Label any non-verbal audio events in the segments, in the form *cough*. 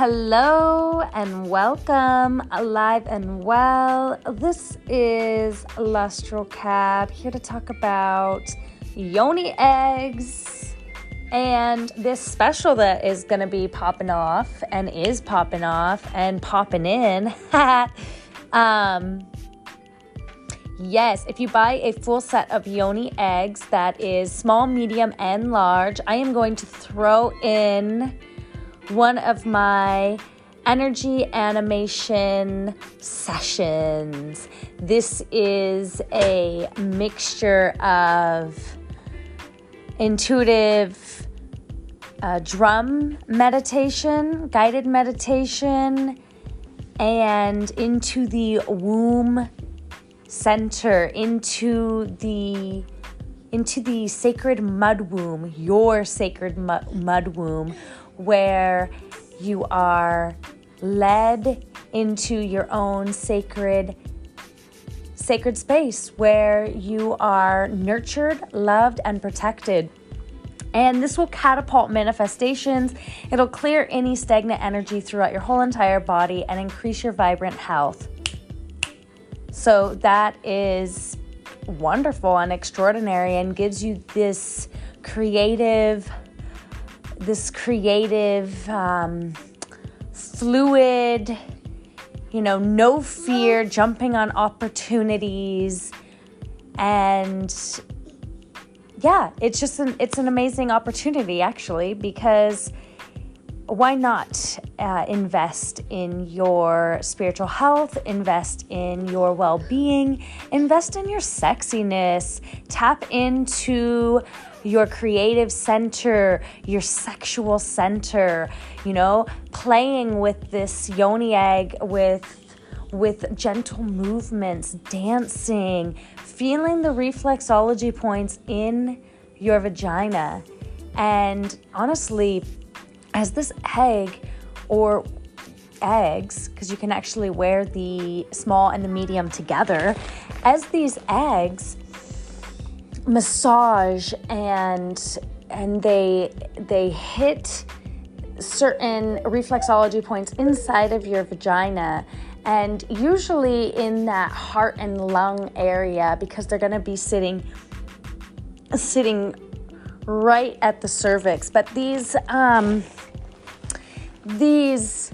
Hello and welcome, alive and well. This is Lustral Cab here to talk about yoni eggs and this special that is going to be popping off and is popping off and popping in. *laughs* um, yes, if you buy a full set of yoni eggs that is small, medium, and large, I am going to throw in one of my energy animation sessions. This is a mixture of intuitive uh, drum meditation, guided meditation, and into the womb center, into the into the sacred mud womb, your sacred mud womb, where you are led into your own sacred sacred space where you are nurtured, loved and protected. And this will catapult manifestations. It'll clear any stagnant energy throughout your whole entire body and increase your vibrant health. So that is wonderful and extraordinary and gives you this creative this creative, um, fluid, you know, no fear, jumping on opportunities. And yeah, it's just an, it's an amazing opportunity actually because why not uh, invest in your spiritual health, invest in your well being, invest in your sexiness, tap into your creative center, your sexual center, you know, playing with this yoni egg with with gentle movements, dancing, feeling the reflexology points in your vagina. And honestly, as this egg or eggs, because you can actually wear the small and the medium together, as these eggs massage and and they they hit certain reflexology points inside of your vagina and usually in that heart and lung area because they're going to be sitting sitting right at the cervix. But these um these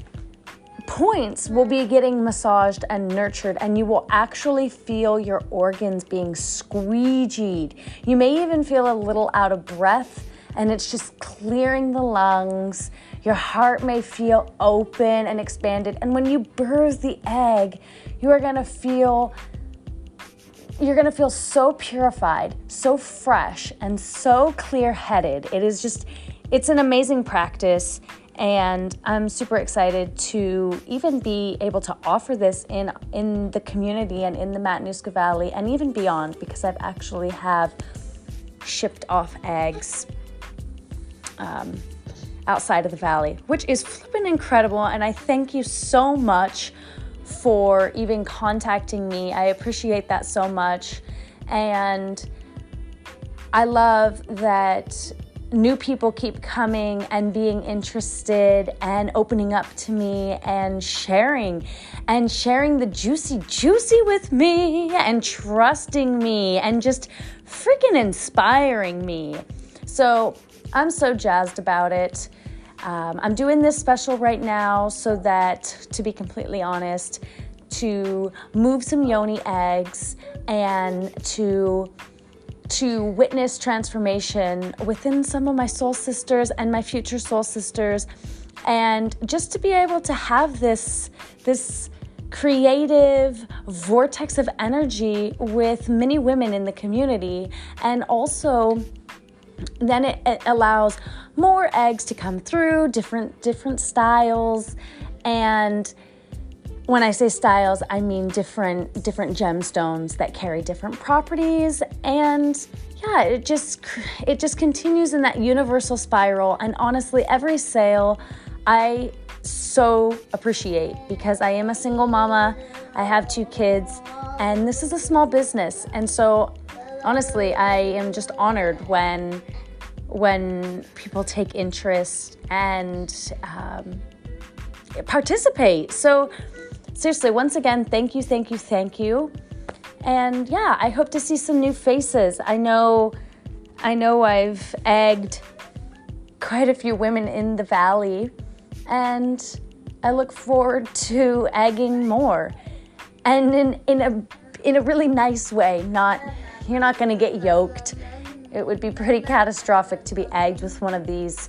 points will be getting massaged and nurtured, and you will actually feel your organs being squeegeed. You may even feel a little out of breath, and it's just clearing the lungs. Your heart may feel open and expanded. And when you birth the egg, you are gonna feel you're to feel so purified, so fresh, and so clear headed. It is just, it's an amazing practice. And I'm super excited to even be able to offer this in in the community and in the Matanuska Valley and even beyond because I've actually have shipped off eggs um, outside of the valley, which is flipping incredible. And I thank you so much for even contacting me. I appreciate that so much. And I love that new people keep coming and being interested and opening up to me and sharing and sharing the juicy, juicy with me and trusting me and just freaking inspiring me. So I'm so jazzed about it. Um, I'm doing this special right now so that, to be completely honest, to move some yoni eggs and to to witness transformation within some of my soul sisters and my future soul sisters. And just to be able to have this this creative vortex of energy with many women in the community. And also then it, it allows more eggs to come through different different styles. And when I say styles, I mean different different gemstones that carry different properties and yeah, it just it just continues in that universal spiral and honestly every sale I so appreciate because I am a single mama, I have two kids, and this is a small business. And so honestly, I am just honored when when people take interest and um, participate. So, seriously, once again, thank you, thank you, thank you. And yeah, I hope to see some new faces. I know I know I've egged quite a few women in the valley and I look forward to egging more. And in in a in a really nice way, not you're not going to get yoked. It would be pretty catastrophic to be egged with one of these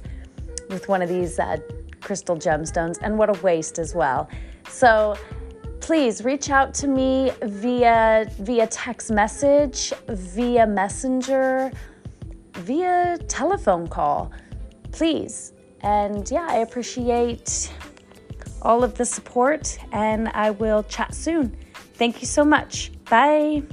with one of these uh, crystal gemstones and what a waste as well. So please reach out to me via via text message, via messenger, via telephone call. Please. And yeah, I appreciate all of the support and I will chat soon. Thank you so much. Bye.